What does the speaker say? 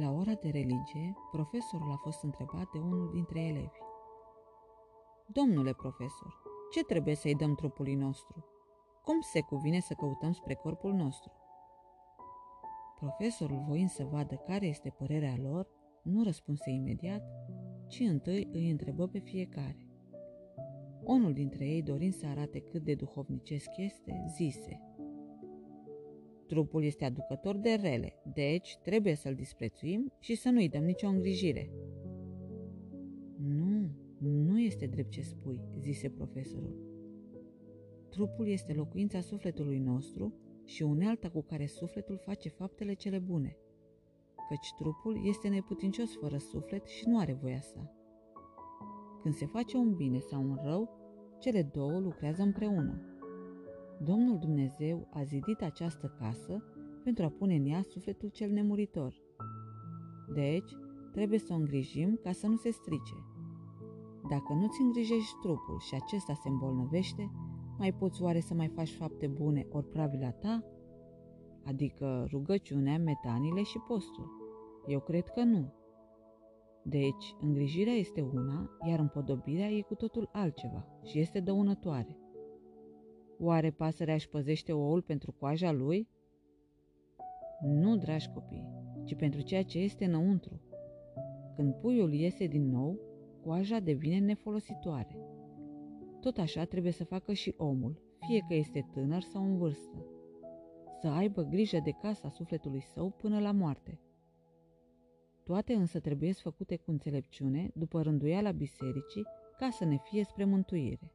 La ora de religie, profesorul a fost întrebat de unul dintre elevi. Domnule profesor, ce trebuie să-i dăm trupului nostru? Cum se cuvine să căutăm spre corpul nostru? Profesorul, voind să vadă care este părerea lor, nu răspunse imediat, ci întâi îi întrebă pe fiecare. Unul dintre ei, dorind să arate cât de duhovnicesc este, zise Trupul este aducător de rele, deci trebuie să-l disprețuim și să nu-i dăm nicio îngrijire. Nu, nu este drept ce spui, zise profesorul. Trupul este locuința sufletului nostru și unealta cu care sufletul face faptele cele bune, căci trupul este neputincios fără suflet și nu are voia sa. Când se face un bine sau un rău, cele două lucrează împreună. Domnul Dumnezeu a zidit această casă pentru a pune în ea sufletul cel nemuritor. Deci, trebuie să o îngrijim ca să nu se strice. Dacă nu-ți îngrijești trupul și acesta se îmbolnăvește, mai poți oare să mai faci fapte bune ori pravila ta? Adică rugăciunea, metanile și postul. Eu cred că nu. Deci, îngrijirea este una, iar împodobirea e cu totul altceva și este dăunătoare. Oare pasărea își păzește oul pentru coaja lui? Nu, dragi copii, ci pentru ceea ce este înăuntru. Când puiul iese din nou, coaja devine nefolositoare. Tot așa trebuie să facă și omul, fie că este tânăr sau în vârstă. Să aibă grijă de casa sufletului său până la moarte. Toate însă trebuie făcute cu înțelepciune, după rânduiala bisericii, ca să ne fie spre mântuire.